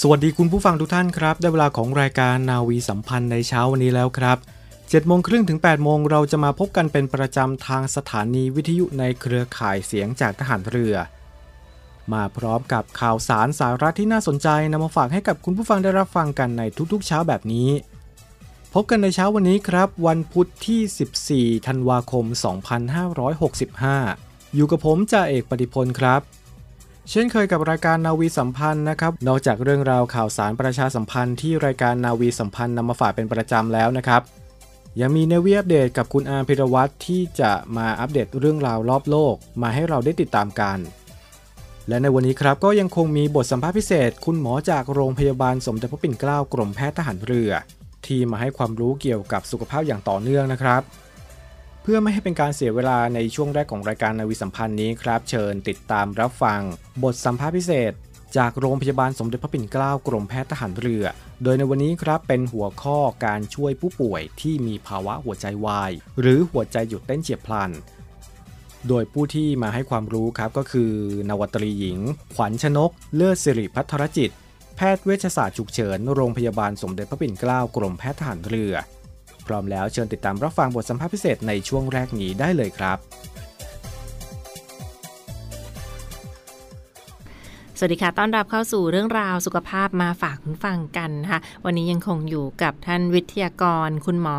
สวัสดีคุณผู้ฟังทุกท่านครับ ได้เวลาของรายการนาวีสัมพันธ์ในเช้าวันนี้แล้วครับ7โมงครึ่งถึง8โมงเราจะมาพบกันเป็นประจำทางสถานีวิทยุในเครือข่ายเสียงจากทหารเรือ มาพร้อมกับข่าวสารสาระที่น่าสนใจนำมาฝากให้กับคุณผู้ฟังได้รับฟังกันในทุกๆเช้าแบบนี้ พบกันในเช้าวันนี้ครับ วันพุธที่ 14 ธันวาคม 2565 อยู่กับผมจ่าเอกปฏิพลครับ เช่นเคยกับรายการนาวีสัมพันธ์นะครับ นอกจากเรื่องราวข่าวสารประชาสัมพันธ์ที่รายการนาวีสัมพันธ์นำมาฝากเป็นประจำแล้วนะครับ ยังมีในวีอัปเดตกับคุณอาร์พิรวัตรที่จะมาอัปเดตเรื่องราวรอบโลก มาให้เราได้ติดตามกัน และในวันนี้ครับก็ยังคงมีบทสัมภาษณ์พิเศษ คุณหมอจากโรงพยาบาลสมเด็จพระปิ่นเกล้ากรมแพทย์ทหารเรือ ที่มาให้ความรู้เกี่ยวกับสุขภาพอย่างต่อเนื่องนะครับ เพื่อไม่ให้เป็นการเสียเวลาในช่วงแรกของรายการนาวีสัมพันธ์นี้ครับ เชิญติดตามรับฟัง บทสัมภาษณ์พิเศษ จากโรงพยาบาลสมเด็จพระปิ่นเกล้ากรมแพทย์ทหารเรือ โดยในวันนี้ครับเป็นหัวข้อการช่วยผู้ป่วยที่มีภาวะหัวใจวาย หรือหัวใจหยุดเต้นเฉียบพลัน โดยผู้ที่มาให้ความรู้ครับก็คือ นวตรีหญิง ขวัญชนก เลิศสิริพัทรจิต แพทย์เวชศาสตร์ฉุกเฉิน โรงพยาบาลสมเด็จพระปิ่นเกล้ากรมแพทย์ทหารเรือ พร้อมแล้วเชิญติดตามรับฟังบทสัมภาษณ์พิเศษในช่วงแรกนี้ได้เลยครับ วัสดีค่ะ ต้อนรับเข้าสู่เรื่องราวสุขภาพมาฝากคุณฟังกันนะคะวันนี้ยังคงอยู่กับท่านวิทยากร คุณหมอ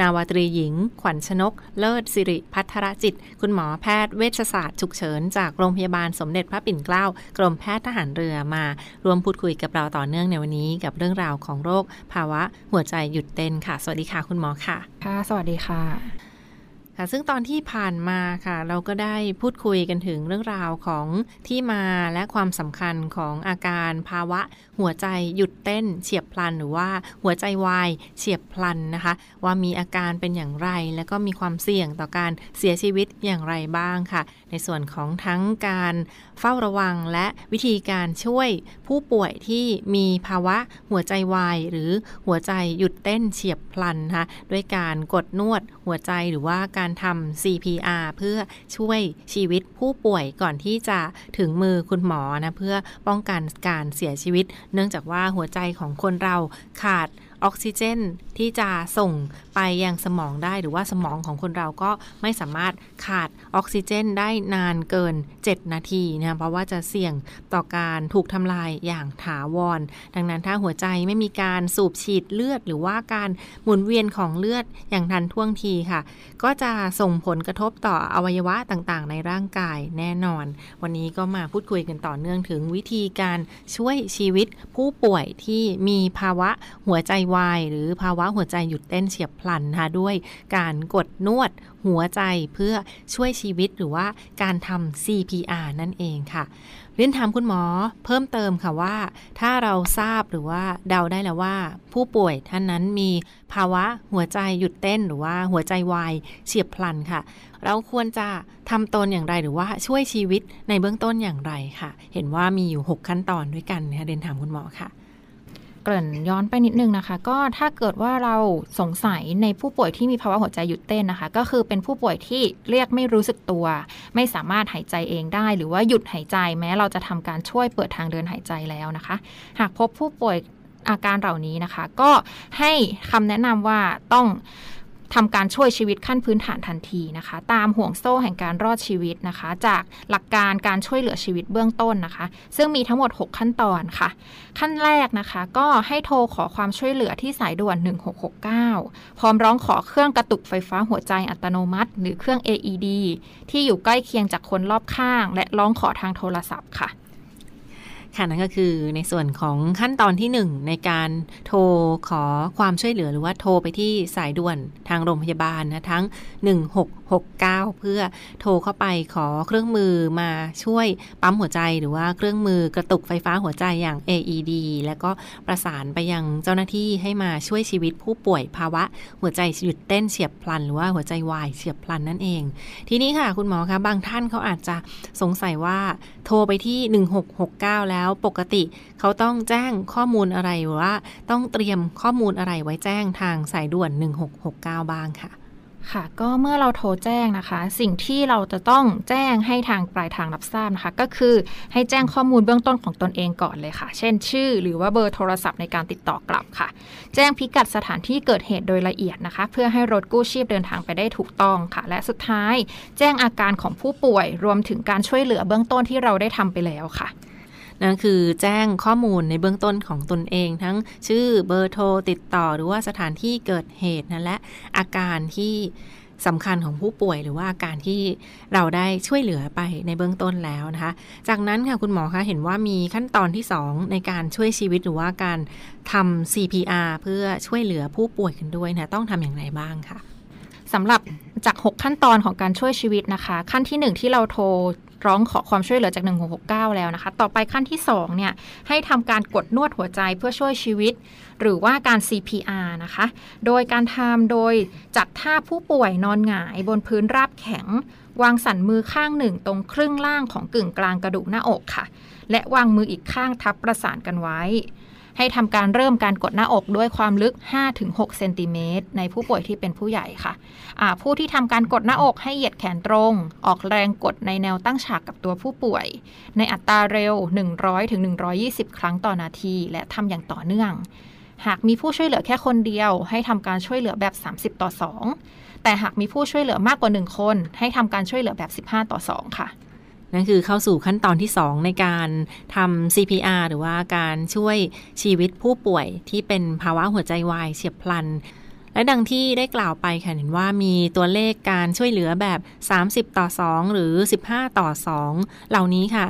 นาวาตรีหญิง ขวัญชนก เลิศสิริพัทรจิต คุณหมอแพทย์เวชศาสตร์ฉุกเฉิน จากโรงพยาบาลสมเด็จพระปิ่นเกล้ากรมแพทย์ทหารเรือมาร่วมพูดคุยกับเราต่อเนื่องในวันนี้กับเรื่องราวของโรค ภาวะหัวใจหยุดเต้นค่ะ สวัสดีค่ะคุณหมอค่ะ ค่ะ สวัสดีค่ะ ค่ะซึ่งตอนที่ผ่านมาค่ะ เราก็ได้พูดคุยกันถึงเรื่องราวของที่มาและความสำคัญของอาการภาวะหัวใจหยุดเต้นเฉียบพลันหรือว่าหัวใจวายเฉียบพลันนะคะ ว่ามีอาการเป็นอย่างไร แล้วก็มีความเสี่ยงต่อการเสียชีวิตอย่างไรบ้างค่ะ ในส่วนของทั้งการเฝ้าระวังและวิธีการช่วยผู้ป่วยที่มีภาวะหัวใจวายหรือหัวใจหยุดเต้นเฉียบพลันนะคะด้วยการกดนวด หัวใจหรือว่าการทำ CPR เพื่อช่วยชีวิตผู้ป่วยก่อนที่จะถึงมือคุณหมอนะเพื่อป้องกันการเสียชีวิต เนื่องจากว่าหัวใจของคนเราขาด ออกซิเจนที่จะส่งไปยังสมองได้ หรือว่าสมองของคนเราก็ไม่สามารถขาดออกซิเจนได้นานเกิน 7 นาทีนะเพราะว่าจะเสี่ยงต่อการถูกทำลายอย่างถาวร ดังนั้นถ้าหัวใจไม่มีการสูบฉีดเลือด หรือว่าการหมุนเวียนของเลือดอย่างทันท่วงทีค่ะ ก็จะส่งผลกระทบต่ออวัยวะต่างๆ ในร่างกายแน่นอน วันนี้ก็มาพูดคุยกันต่อเนื่องถึงวิธีการช่วยชีวิตผู้ป่วยที่มีภาวะหัวใจววาย หรือภาวะหัวใจหยุดเต้นเฉียบพลันนะคะด้วยการกดนวดหัวใจเพื่อช่วยชีวิตหรือว่าการทำ CPR นั่นเองค่ะเรียนถามคุณหมอเพิ่มเติมค่ะว่า ถ้าเราทราบหรือว่าเดาได้แล้วว่า ผู้ป่วยท่านนั้นมีภาวะหัวใจหยุดเต้นหรือว่าหัวใจวายเฉียบพลันค่ะ เราควรจะทำตนอย่างไรหรือว่าช่วยชีวิตในเบื้องต้นอย่างไรค่ะ เห็นว่ามีอยู่ 6 ขั้นตอนด้วยกันนะคะเรียนถามคุณหมอค่ะ เกริ่นย้อนไปนิดนึงนะคะ ก็ถ้าเกิดว่าเราสงสัยในผู้ป่วยที่มีภาวะหัวใจหยุดเต้นนะคะ ก็คือเป็นผู้ป่วยที่เรียกไม่รู้สึกตัว ไม่สามารถหายใจเองได้ หรือว่าหยุดหายใจแม้เราจะทำการช่วยเปิดทางเดินหายใจแล้วนะคะ หากพบผู้ป่วยอาการเหล่านี้นะคะ ก็ให้คำแนะนำว่าต้อง ทำการช่วยชีวิตขั้นพื้นฐานทันทีนะคะ ตามห่วงโซ่แห่งการรอดชีวิตนะคะ จากหลักการการช่วยเหลือชีวิตเบื้องต้นนะคะ ซึ่งมีทั้งหมด 6 ขั้นตอนค่ะ ขั้นแรกนะคะก็ให้โทรขอความช่วยเหลือที่สายด่วน 1669 พร้อมร้องขอเครื่องกระตุกไฟฟ้าหัวใจอัตโนมัติ หรือเครื่อง AED ที่อยู่ใกล้เคียงจากคนรอบข้าง และร้องขอทางโทรศัพท์ค่ะ ค่ะนั่นก็คือในส่วนของขั้นตอนที่ 1 ในการโทรขอความช่วยเหลือหรือว่าโทรไปที่สายด่วนทางโรงพยาบาลนะทั้ง 1669 เพื่อโทรเข้าไปขอเครื่องมือมาช่วยปั๊มหัวใจ หรือว่าเครื่องมือกระตุกไฟฟ้าหัวใจอย่าง AED แล้วก็ประสานไปยังเจ้าหน้าที่ให้มาช่วยชีวิตผู้ป่วยภาวะหัวใจหยุดเต้นเฉียบพลัน หรือว่าหัวใจวายเฉียบพลันนั่นเอง ทีนี้ค่ะคุณหมอคะบางท่านเขาอาจจะสงสัยว่าโทรไปที่ 1669 แล้วปกติเขาต้องแจ้งข้อมูลอะไรหรือว่า ต้องเตรียมข้อมูลอะไรไว้แจ้งทางสายด่วน 1669 บ้างค่ะ ค่ะ ก็เมื่อเราโทรแจ้งนะคะ สิ่งที่เราจะต้องแจ้งให้ทางปลายทางรับทราบนะคะ ก็คือให้แจ้งข้อมูลเบื้องต้นของตนเองก่อนเลยค่ะ เช่น ชื่อ หรือว่าเบอร์โทรศัพท์ในการติดต่อกลับค่ะ แจ้งพิกัดสถานที่เกิดเหตุโดยละเอียดนะคะ เพื่อให้รถกู้ชีพเดินทางไปได้ถูกต้องค่ะ และสุดท้าย แจ้งอาการของผู้ป่วย รวมถึงการช่วยเหลือเบื้องต้นที่เราได้ทำไปแล้วค่ะ นั่นคือแจ้งข้อมูลในเบื้องต้นของตนเอง ทั้งชื่อเบอร์โทรติดต่อหรือว่าสถานที่เกิดเหตุนั่นและอาการที่สำคัญของผู้ป่วยหรือว่าอาการที่เราได้ช่วยเหลือไปในเบื้องต้นแล้วนะคะ จากนั้นค่ะคุณหมอคะเห็นว่ามีขั้นตอนที่ 2 ในการช่วยชีวิตหรือว่าการทำ CPR เพื่อช่วยเหลือผู้ป่วยกันด้วยนะต้องทำอย่างไรบ้างคะสำหรับ จาก 6 ขั้นตอนของการช่วยชีวิตนะคะ ขั้นที่ 1 ที่เราโทรร้องขอความช่วยเหลือจาก 1669 แล้วนะคะ ต่อไปขั้นที่ 2 เนี่ย ให้ทำการกดนวดหัวใจเพื่อช่วยชีวิต หรือว่าการ CPR นะคะ โดยการทำโดยจัดท่าผู้ป่วยนอนหงายบนพื้นราบแข็ง วางสันมือข้างหนึ่งตรงครึ่งล่างของกึ่งกลางกระดูกหน้าอกค่ะ และวางมืออีกข้างทับประสานกันไว้ ให้ทำการเริ่มการกดหน้าอกด้วยความลึก 5-6เซนติเมตรในผู้ป่วยที่เป็นผู้ใหญ่ค่ะผู้ที่ทำการกดหน้าอกให้เหยียดแขนตรง ออกแรงกดในแนวตั้งฉากกับตัวผู้ป่วย ในอัตราเร็ว 100-120 ครั้งต่อนาที และทำอย่างต่อเนื่อง หากมีผู้ช่วยเหลือแค่คนเดียว ให้ทำการช่วยเหลือแบบ 30 ต่อ 2 แต่หากมีผู้ช่วยเหลือมากกว่า 1 คน ให้ทำการช่วยเหลือแบบ 15 ต่อ 2 ค่ะ นั่นคือเข้าสู่ขั้นตอนที่ 2 ในการทำ CPR หรือว่าการช่วยชีวิตผู้ป่วยที่เป็นภาวะหัวใจวายเฉียบพลัน และดังที่ได้กล่าวไปค่ะเห็นว่ามีตัวเลขการช่วยเหลือแบบ 30 ต่อ 2 หรือ 15 ต่อ 2 เหล่านี้ค่ะ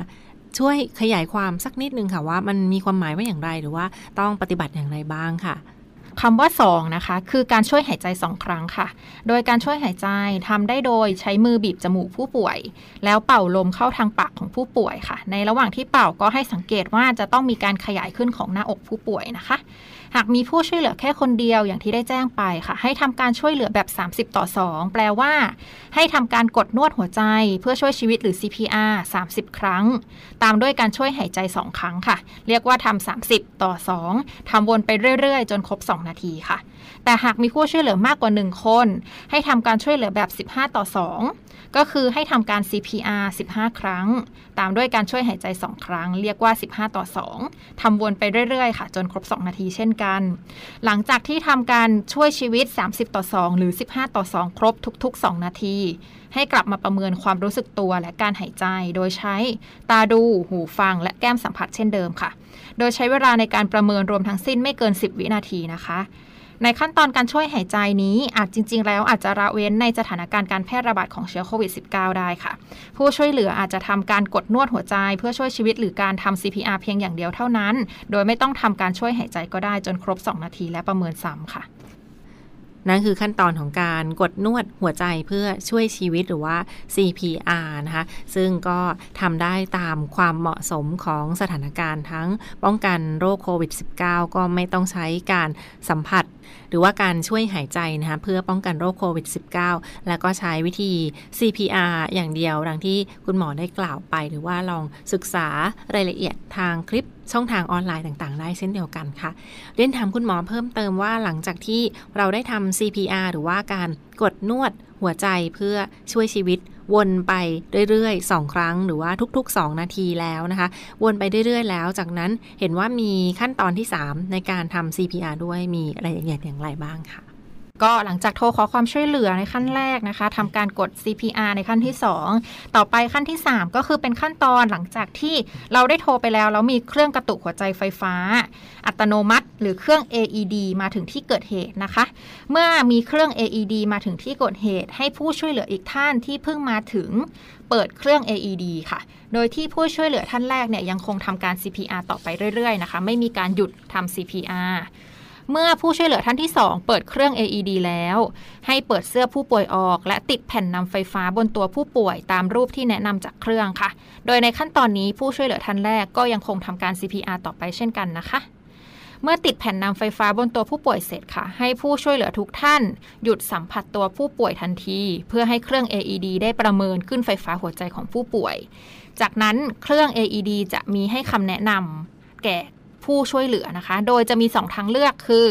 ช่วยขยายความสักนิดนึงค่ะว่ามันมีความหมายว่าอย่างไรหรือว่าต้องปฏิบัติอย่างไรบ้างค่ะ คำว่า2นะคะ คือการช่วยหายใจ2ครั้งค่ะ โดยการช่วยหายใจทำได้โดยใช้มือบีบจมูกผู้ป่วย แล้วเป่าลมเข้าทางปากของผู้ป่วยค่ะ ในระหว่างที่เป่าก็ให้สังเกตว่าจะต้องมีการขยายขึ้นของหน้าอกผู้ป่วยนะคะ หากมีผู้ช่วยเหลือแค่คนเดียวอย่างที่ได้แจ้งไปค่ะ ให้ทำการช่วยเหลือแบบ 30 ต่อ 2 แปลว่า ให้ทำการกดนวดหัวใจเพื่อช่วยชีวิตหรือ CPR 30 ครั้ง ตามด้วยการช่วยหายใจ 2 ครั้งค่ะ เรียกว่าทำ30 ต่อ 2ทำวนไปเรื่อยๆ จนครบ 2 นาทีค่ะ แต่หากมีผู้ช่วยเหลือมากกว่า 1 คน ให้ทำการช่วยเหลือแบบ 15 ต่อ 2 ก็คือให้ทำการ CPR 15 ครั้ง ตามด้วยการช่วยหายใจ 2 ครั้ง เรียกว่า 15 ต่อ 2 ทำวนไปเรื่อย ๆ ค่ะ จนครบ 2 นาทีเช่นกัน หลังจากที่ทำการช่วยชีวิต 30 ต่อ 2 หรือ 15 ต่อ 2 ครบทุก ๆ 2 นาที ให้กลับมาประเมินความรู้สึกตัวและการหายใจ โดยใช้ตาดู หูฟัง และแก้มสัมผัสเช่นเดิมค่ะ โดยใช้เวลาในการประเมินรวมทั้งสิ้นไม่เกิน 10 วินาทีนะคะ ในขั้นตอนการช่วยหายใจนี้อาจจริง ๆ แล้วอาจจะระเว้นในสถานการณ์การแพร่ระบาดของเชื้อโควิด -19 ได้ค่ะ ผู้ช่วยเหลืออาจจะทำการกดนวดหัวใจเพื่อช่วยชีวิตหรือการทำ CPR เพียงอย่างเดียวเท่านั้น โดยไม่ต้องทำการช่วยหายใจก็ได้จนครบ 2 นาทีและประเมินซ้ำค่ะ นั่นคือขั้นตอนของการกดนวดหัวใจเพื่อช่วยชีวิตหรือว่า CPR นะคะ ซึ่งก็ทำได้ตามความเหมาะสมของสถานการณ์ทั้งป้องกันโรคโควิด -19 ก็ไม่ต้องใช้การสัมผัส หรือว่าการช่วยหายใจนะคะเพื่อป้องกันโรคโควิด -19 แล้วก็ใช้วิธี CPR อย่างเดียวดังที่คุณหมอได้กล่าวไป หรือว่าลองศึกษารายละเอียดทางคลิปช่องทางออนไลน์ต่างๆ ได้เช่นเดียวกันค่ะ เรียนถามคุณหมอเพิ่มเติมว่าหลังจากที่เราได้ทำ CPR หรือว่าการกดนวดหัวใจเพื่อช่วยชีวิตวนไปเรื่อยๆ 2 ครั้งหรือว่าทุก ๆ 2 นาทีแล้วนะคะ วนไปเรื่อยๆ แล้ว จากนั้นเห็นว่ามีขั้นตอนที่ 3 ในการทำ CPR ด้วยมีรายละเอียดอย่างไรบ้างค่ะ ก็หลังจากโทรขอความช่วยเหลือในขั้นแรกนะคะทำการกด CPR ในขั้นที่ 2 ต่อไปขั้นที่ 3 ก็คือเป็นขั้นตอนหลังจากที่เราได้โทรไปแล้วแล้วมีเครื่องกระตุกหัวใจไฟฟ้า อัตโนมัติ หรือเครื่อง AED มาถึงที่เกิดเหตุนะคะ เมื่อมีเครื่อง AED มาถึงที่เกิดเหตุ ให้ผู้ช่วยเหลืออีกท่านที่เพิ่งมาถึงเปิดเครื่อง AED ค่ะ โดยที่ผู้ช่วยเหลือท่านแรกเนี่ยยังคงทำการ CPR ต่อไปเรื่อยๆนะคะ ไม่มีการหยุดทำ CPR เมื่อผู้ช่วยเหลือท่านที่ 2 เปิดเครื่อง AED แล้ว ให้เปิดเสื้อผู้ป่วยออก และติดแผ่นนำไฟฟ้าบนตัวผู้ป่วยตามรูปที่แนะนำจากเครื่องค่ะ โดยในขั้นตอนนี้ผู้ช่วยเหลือท่านแรกก็ยังคงทำการ CPR ต่อไปเช่นกันนะคะเมื่อติดแผ่นนำไฟฟ้าบนตัวผู้ป่วยเสร็จค่ะ ให้ผู้ช่วยเหลือทุกท่าน หยุดสัมผัสตัวผู้ป่วยทันที เพื่อให้เครื่อง AED ได้ประเมินขึ้นไฟฟ้าหัวใจของผู้ป่วย จากนั้นเครื่อง AED จะมีให้คำแนะนำแก่ ผู้ช่วยเหลือนะคะ โดยจะมี 2 ทางเลือกคือ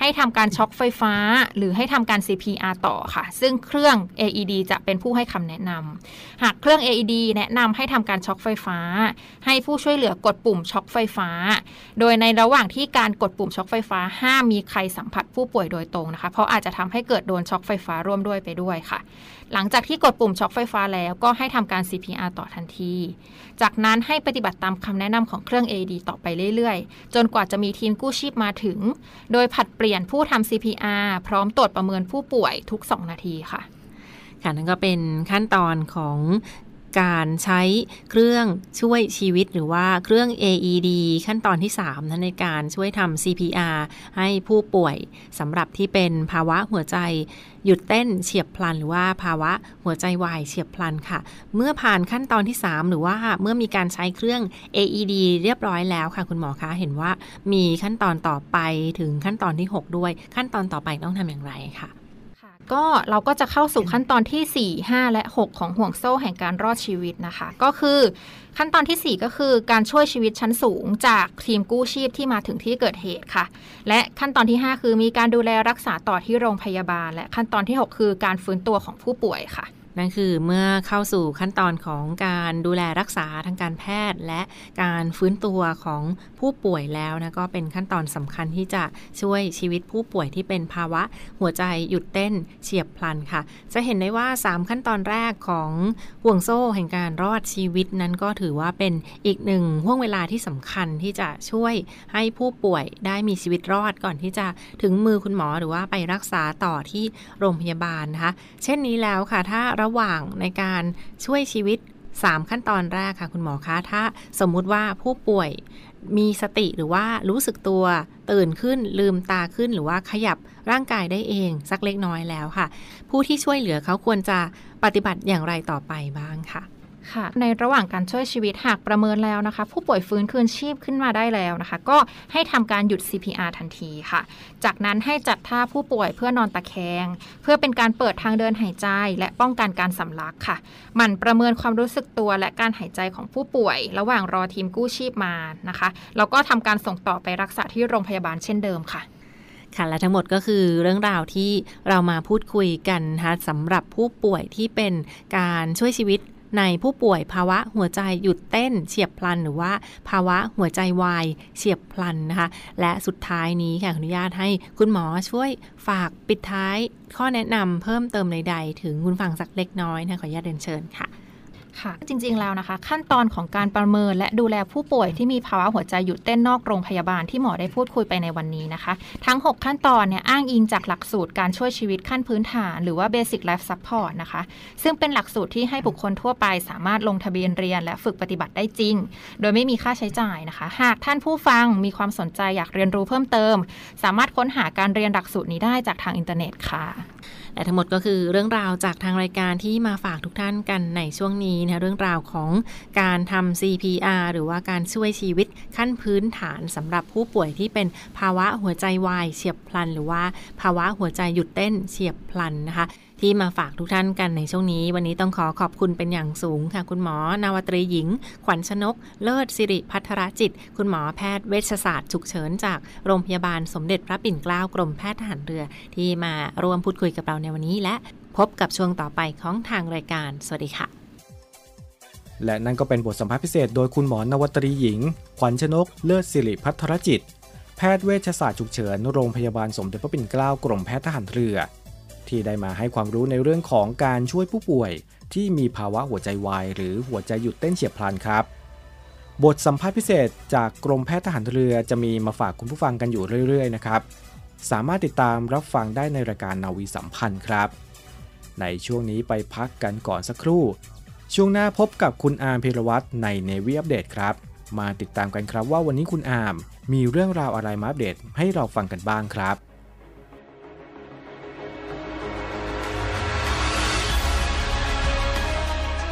ให้ทำการช็อคไฟฟ้า หรือให้ทำการ CPR ต่อค่ะ ซึ่งเครื่อง AED จะเป็นผู้ให้คำแนะนำหากเครื่อง AED แนะนำให้ทำการช็อคไฟฟ้า ให้ผู้ช่วยเหลือกดปุ่มช็อคไฟฟ้า โดยในระหว่างที่การกดปุ่มช็อคไฟฟ้าห้ามมีใครสัมผัสผู้ป่วยโดยตรงนะคะ เพราะอาจจะทำให้เกิดโดนช็อคไฟฟ้าร่วมด้วยไปด้วยค่ะ หลังจากที่กดปุ่มช็อคไฟฟ้าแล้วก็ให้ทำการ CPR ต่อทันที จากนั้นให้ปฏิบัติตามคำแนะนำของเครื่อง AED ต่อไปเรื่อยๆ จนกว่าจะมีทีมกู้ชีพมาถึง โดยผัดเปลี่ยนผู้ทำ CPR พร้อมตรวจประเมินผู้ป่วยทุก 2 นาทีค่ะค่ะนั่นก็เป็นขั้นตอนของ การใช้เครื่องช่วยชีวิตหรือว่าเครื่อง AED ขั้นตอนที่3นั้นในการช่วยทำ CPR ให้ผู้ป่วยสำหรับที่เป็นภาวะหัวใจหยุดเต้นเฉียบพลัน หรือว่าภาวะหัวใจวายเฉียบพลันค่ะ เมื่อผ่านขั้นตอนที่ 3 หรือว่าเมื่อมีการใช้เครื่อง AED เรียบร้อยแล้วค่ะ คุณหมอคะเห็นว่ามีขั้นตอนต่อไปถึงขั้นตอนที่ 6 ด้วย ขั้นตอนต่อไปต้องทำอย่างไรค่ะ ก็เราก็จะเข้าสู่ขั้นตอนที่ 4 5 และ 6 ของห่วงโซ่แห่งการรอดชีวิตนะคะ ก็คือขั้นตอนที่ 4 ก็คือการช่วยชีวิตชั้นสูงจากทีมกู้ชีพที่มาถึงที่เกิดเหตุค่ะ และขั้นตอนที่ 5 คือมีการดูแลรักษาต่อที่โรงพยาบาล และขั้นตอนที่ 6 คือการฟื้นตัวของผู้ป่วยค่ะ นั่นคือเมื่อเข้าสู่ขั้นตอนของการดูแลรักษาทางการแพทย์ และการฟื้นตัวของผู้ป่วยแล้วนะก็เป็นขั้นตอนสำคัญที่จะช่วยชีวิตผู้ป่วยที่เป็นภาวะหัวใจหยุดเต้นเฉียบพลันค่ะ จะเห็นได้ว่า 3 ขั้นตอนแรกของห่วงโซ่แห่งการรอดชีวิตนั้นก็ถือว่าเป็นอีกหนึ่งห่วงเวลาที่สำคัญที่จะช่วยให้ผู้ป่วยได้มีชีวิตรอดก่อนที่จะถึงมือคุณหมอหรือว่าไปรักษาต่อที่โรงพยาบาลนะคะ เช่นนี้แล้วค่ะถ้าเราระหว่างในการช่วยชีวิต 3 ขั้นตอนแรกค่ะคุณหมอคะถ้าสมมุติว่าผู้ป่วยมีสติหรือว่ารู้สึกตัวตื่นขึ้นลืมตาขึ้นหรือว่าขยับร่างกายได้เอง สักเล็กน้อยแล้วค่ะ ผู้ที่ช่วยเหลือเขาควรจะปฏิบัติอย่างไรต่อไปบ้างค่ะ ค่ะ ในระหว่างการช่วยชีวิตหากประเมินแล้วนะคะ ผู้ป่วยฟื้นคืนชีพขึ้นมาได้แล้วนะคะ ก็ให้ทำการหยุด CPR ทันทีค่ะ จากนั้นให้จัดท่าผู้ป่วยเพื่อนอนตะแคง เพื่อเป็นการเปิดทางเดินหายใจ และป้องกันการสำลักค่ะหมั่นประเมินความรู้สึกตัวและการหายใจของผู้ป่วย ระหว่างรอทีมกู้ชีพมานะคะแล้วก็ทำการส่งต่อไปรักษาที่โรงพยาบาลเช่นเดิมค่ะค่ะและทั้งหมดก็คือเรื่องราวที่เรามาพูดคุยกันนะคะสำหรับผู้ป่วยที่เป็นการช่วยชีวิต ในผู้ป่วยภาวะหัวใจหยุดเต้นเฉียบพลันหรือว่าภาวะหัวใจวายเฉียบพลันนะคะ และสุดท้ายนี้ค่ะขออนุญาตให้คุณหมอช่วยฝากปิดท้ายข้อแนะนำเพิ่มเติมใดๆ ถึงคุณฟังสักเล็กน้อยนะขออนุญาตเดินเชิญค่ะ ค่ะ จริงๆแล้วนะคะ ขั้นตอนของการประเมินและดูแลผู้ป่วยที่มีภาวะหัวใจหยุดเต้นนอกโรงพยาบาลที่หมอได้พูดคุยไปในวันนี้นะคะ ทั้ง 6 ขั้นตอนเนี่ยอ้างอิงจากหลักสูตรการช่วยชีวิตขั้นพื้นฐาน หรือว่า Basic Life Support นะคะ ซึ่งเป็นหลักสูตรที่ให้บุคคลทั่วไปสามารถลงทะเบียนเรียนและฝึกปฏิบัติได้จริง โดยไม่มีค่าใช้จ่ายนะคะ หากท่านผู้ฟังมีความสนใจอยากเรียนรู้เพิ่มเติม สามารถค้นหาการเรียนหลักสูตรนี้ได้จากทางอินเทอร์เน็ตค่ะ และทั้งหมดก็คือเรื่องราวจากทางรายการที่มาฝากทุกท่านกันในช่วงนี้นะเรื่องราวของการทำ CPR หรือว่าการช่วยชีวิตขั้นพื้นฐานสำหรับผู้ป่วยที่เป็นภาวะหัวใจวายเฉียบพลัน หรือว่าภาวะหัวใจหยุดเต้นเฉียบพลันนะคะ ที่มาฝากทุกท่านกันในช่วงนี้ วันนี้ต้องขอขอบคุณเป็นอย่างสูงค่ะ คุณหมอ นาวตรีหญิง ขวัญชนก เลิศสิริพัทรจิต คุณหมอแพทย์เวชศาสตร์ฉุกเฉินจากโรงพยาบาลสมเด็จพระปิ่นเกล้ากรมแพทย์ทหารเรือ ที่มาร่วมพูดคุยกับเราในวันนี้และพบกับช่วงต่อไปของทางรายการ สวัสดีค่ะและนั่นก็เป็นบทสัมภาษณ์พิเศษโดยคุณหมอนวตรีหญิง ขวัญชนก เลิศสิริพัทรจิต แพทย์เวชศาสตร์ฉุกเฉิน โรงพยาบาลสมเด็จพระปิ่นเกล้ากรมแพทย์ทหารเรือ ที่ได้มาให้ความรู้ในเรื่องของการช่วยผู้ป่วย ที่มีภาวะหัวใจวาย หรือหัวใจหยุดเต้นเฉียบพลันครับ บทสัมภาษณ์พิเศษจากกรมแพทย์ทหารเรือจะมีมาฝากคุณผู้ฟังกันอยู่เรื่อย ๆ นะครับ สามารถติดตามรับฟังได้ในรายการนาวีสัมพันธ์ครับ ในช่วงนี้ไปพักกันก่อนสักครู่ ช่วงหน้าพบกับคุณอาร์มพิรวัตรในเนวีอัปเดตครับ มาติดตามกันครับว่าวันนี้คุณอาร์มมีเรื่องราวอะไรมาอัปเดตให้เราฟังกันบ้างครับ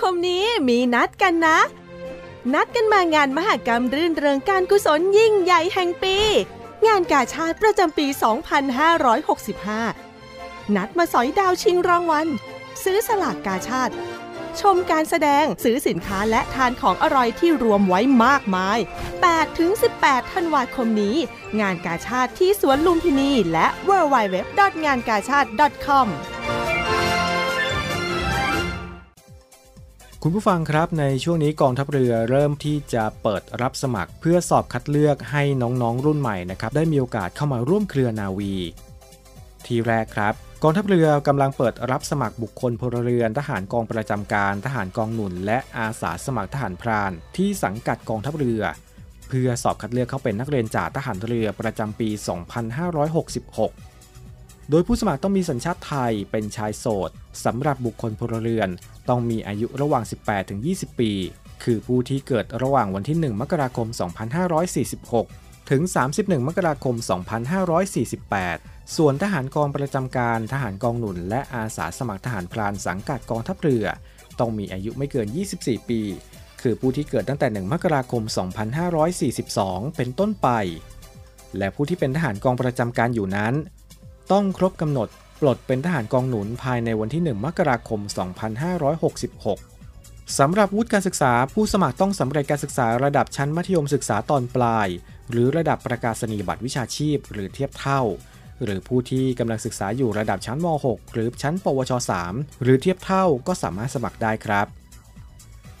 คมนี้มีนัดกันนะ นัดกันมางานมหกรรมรื่นเริงการกุศลยิ่งใหญ่แห่งปี งานกาชาติประจำปี 2565 นัดมาสอยดาวชิงรางวัล ซื้อสลากกาชาติ ชมการแสดงซื้อสินค้าและทานของอร่อยที่รวมไว้มากมาย 8-18 ธันวาคมนี้ งานกาชาติที่สวนลุมพินีและ w w w งานกาชาติ .com คุณผู้ฟังครับในช่วงนี้กองทัพเรือเริ่มที่จะเปิดรับสมัคร เพื่อสอบคัดเลือกให้น้องๆรุ่นใหม่นะครับได้มีโอกาสเข้ามาร่วมเครือนาวี ทีแรกครับกองทัพเรือกำลังเปิดรับสมัครบุคคลพลเรือน ทหารกองประจำการ ทหารกองหนุน และอาสาสมัครทหารพราน ที่สังกัดกองทัพเรือ เพื่อสอบคัดเลือกเข้าเป็นนักเรียนจ่าทหารเรือประจำปี 2566 โดยผู้สมัครต้องมีสัญชาติไทยเป็นชายโสดสำหรับบุคคลพลเรือน ต้องมีอายุระหว่าง 18 ถึง 20 ปี คือผู้ที่เกิดระหว่างวันที่ 1 มกราคม 2546 ถึง 31 มกราคม 2548 ส่วนทหารกองประจำการทหารกองหนุน และอาสาสมัครทหารพรานสังกัดกองทัพเรือ ต้องมีอายุไม่เกิน 24 ปี คือผู้ที่เกิดตั้งแต่ 1 มกราคม 2542 เป็นต้นไป และผู้ที่เป็นทหารกองประจำการอยู่นั้น ต้องครบกำหนดปลดเป็นทหารกองหนุนภายในวันที่ 1 มกราคม 2566 สำหรับวุฒิการศึกษาผู้สมัครต้องสำเร็จการศึกษาระดับชั้นมัธยมศึกษาตอนปลาย หรือระดับประกาศนียบัตรวิชาชีพ หรือเทียบเท่า หรือผู้ที่กำลังศึกษาอยู่ระดับชั้นม .6 หรือชั้น ปวช 3 หรือเทียบเท่าก็สามารถสมัครได้ครับ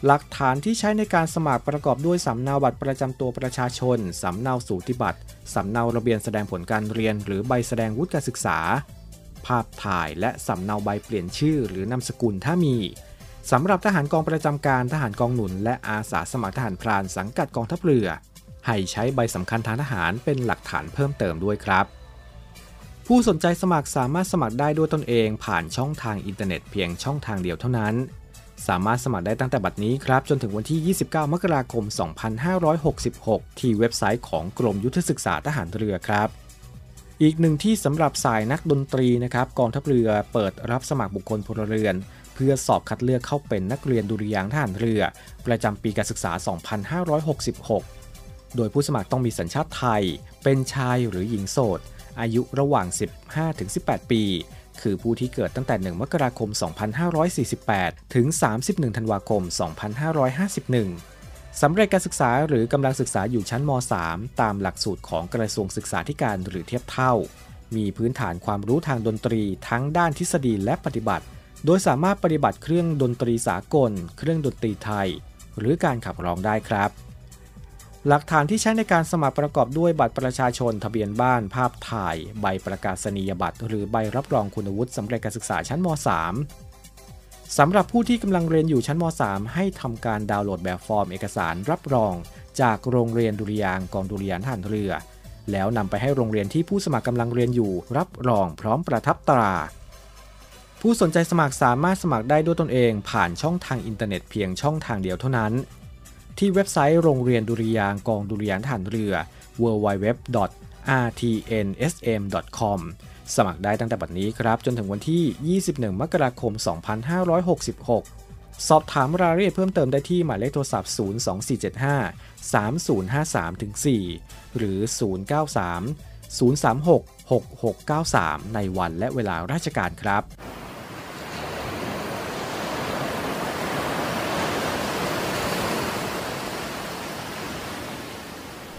หลักฐานที่ใช้ในการสมัครประกอบด้วยสำเนาบัตรประจำตัวประชาชน สำเนาสูติบัตร สำเนาระเบียนแสดงผลการเรียน หรือใบแสดงวุฒิการศึกษา ภาพถ่ายและสำเนาใบเปลี่ยนชื่อ หรือนามสกุลถ้ามี สำหรับทหารกองประจำการทหารกองหนุน และอาสาสมัครทหารพรานสังกัดกองทัพเรือ ให้ใช้ใบสำคัญทางทหารเป็นหลักฐานเพิ่มเติมด้วยครับผู้สนใจสมัครสามารถสมัครได้ด้วยตนเองผ่านช่องทางอินเทอร์เน็ตเพียงช่องทางเดียวเท่านั้น สามารถสมัครได้ตั้งแต่บัดนี้ครับ จนถึงวันที่ 29 มกราคม 2566 ที่เว็บไซต์ของกรมยุทธศึกษาทหารเรือครับอีกหนึ่งที่สำหรับสายนักดนตรีนะครับกองทัพเรือเปิดรับสมัครบุคคลพลเรือน เพื่อสอบคัดเลือกเข้าเป็นนักเรียนดุริยางทหารเรือ ประจำปีการศึกษา 2566 โดยผู้สมัครต้องมีสัญชาติไทย เป็นชายหรือหญิงโสด อายุระหว่าง 15-18 ปี คือผู้ที่เกิดตั้งแต่ 1 มกราคม 2548 ถึง 31 ธันวาคม 2551 สำเร็จการศึกษาหรือกำลังศึกษาอยู่ชั้นม .3 ตามหลักสูตรของกระทรวงศึกษาธิการหรือเทียบเท่า มีพื้นฐานความรู้ทางดนตรีทั้งด้านทฤษฎีและปฏิบัติ โดยสามารถปฏิบัติเครื่องดนตรีสากล เครื่องดนตรีไทย หรือการขับร้องได้ครับ หลักฐานที่ใช้ในการสมัครประกอบด้วยบัตรประชาชนทะเบียนบ้าน ภาพถ่าย ใบประกาศนียบัตร หรือใบรับรองคุณวุฒิสำเร็จการศึกษาชั้นม .3 สำหรับผู้ที่กำลังเรียนอยู่ชั้นม .3 ให้ทำการดาวน์โหลดแบบฟอร์มเอกสารรับรอง จากโรงเรียนดุริยางกองดุริยางทหารเรือ แล้วนำไปให้โรงเรียนที่ผู้สมัครกำลังเรียนอยู่ รับรองพร้อมประทับตรา ผู้สนใจสมัครสามารถสมัครได้ด้วยตนเอง ผ่านช่องทางอินเทอร์เน็ตเพียงช่องทางเดียวเท่านั้น ที่เว็บไซต์โรงเรียนดุริยางกองดุริยางทหารเรือ www.rtnsm.com สมัครได้ตั้งแต่บัดนี้ครับ จนถึงวันที่ 21 มกราคม 2566 สอบถามรายละเอียดเพิ่มเติมได้ที่หมายเลขโทรศัพท์ 02475 3053-4หรือ 093 036 6693 ในวันและเวลาราชการครับ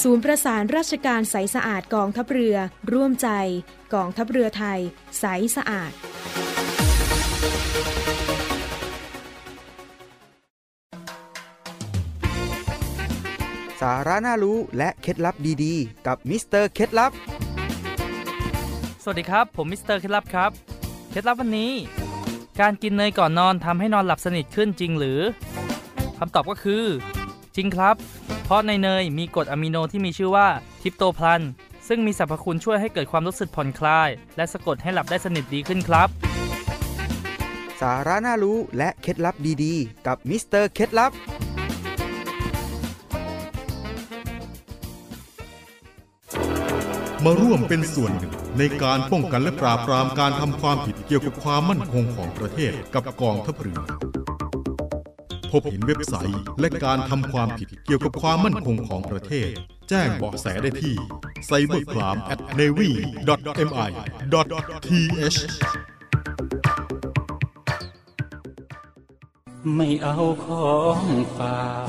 ศูนย์ประสานราชการใสสะอาดกองทัพเรือ ร่วมใจ กองทัพเรือไทย ใสสะอาด สาระน่ารู้และเคล็ดลับดีๆ กับมิสเตอร์เคล็ดลับ สวัสดีครับ ผมมิสเตอร์เคล็ดลับครับ เคล็ดลับวันนี้ การกินเนยก่อนนอนทำให้นอนหลับสนิทขึ้นจริงหรือคำตอบก็คือ จริงครับเพ ราะในเนยมีกรดอะมิโนที่มีชื่อว่าทริปโตเฟน ซึ่งมีสรรพคุณช่วยให้เกิดความรู้สึกผ่อนคลาย และสะกดให้หลับได้สนิทดีขึ้นครับ สาระน่ารู้และเคล็ดลับดีๆ กับมิสเตอร์เคล็ดลับ มาร่วมเป็นส่วนหนึ่งในการป้องกันและปราบปรามการทำความผิดเกี่ยวกับความมั่นคงของประเทศกับกองทัพเรือ พบเห็นเว็บไซต์ และการทำความผิดเกี่ยวกับความมั่นคงของประเทศ แจ้งเบาะแสได้ที่ cybercrime@navy.mi.th ไม่เอาของฝาก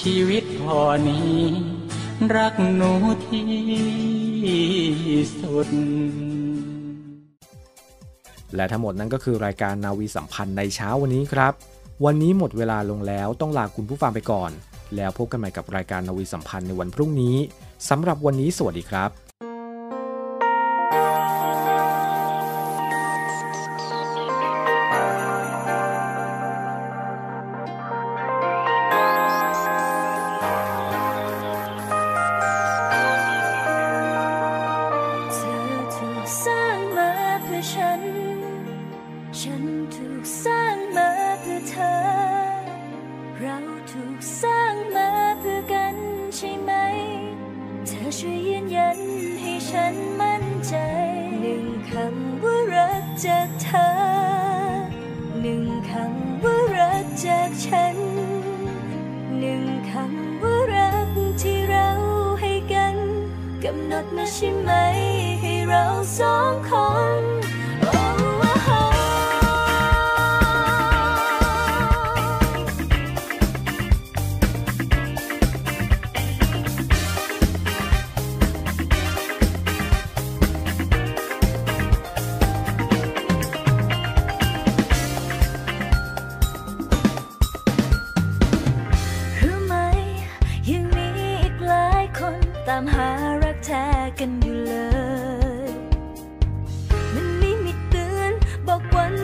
ชีวิตพอนี้ รักหนูที่สุด และทั้งหมดนั้นก็คือรายการนาวีสัมพันธ์ในเช้าวันนี้ครับ วันนี้หมดเวลาลงแล้วต้องลาคุณผู้ฟังไปก่อน แล้วพบกันใหม่กับรายการนาวีสัมพันธ์ในวันพรุ่งนี้สำหรับวันนี้สวัสดีครับายคนตามหารักแท้กันอยู่เลย มันไม่มีเตือนบอกวัน